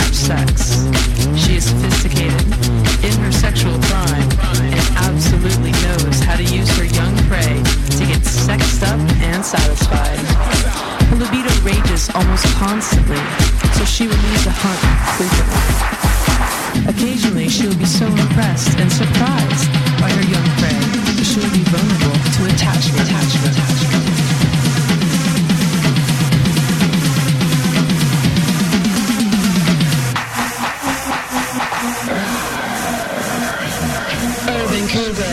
sex. She is sophisticated in her sexual prime and absolutely knows how to use her young prey to get sexed up and satisfied. Her libido rages almost constantly, so she will need to hunt frequently. Occasionally, she will be so impressed and surprised by her young prey Vancouver.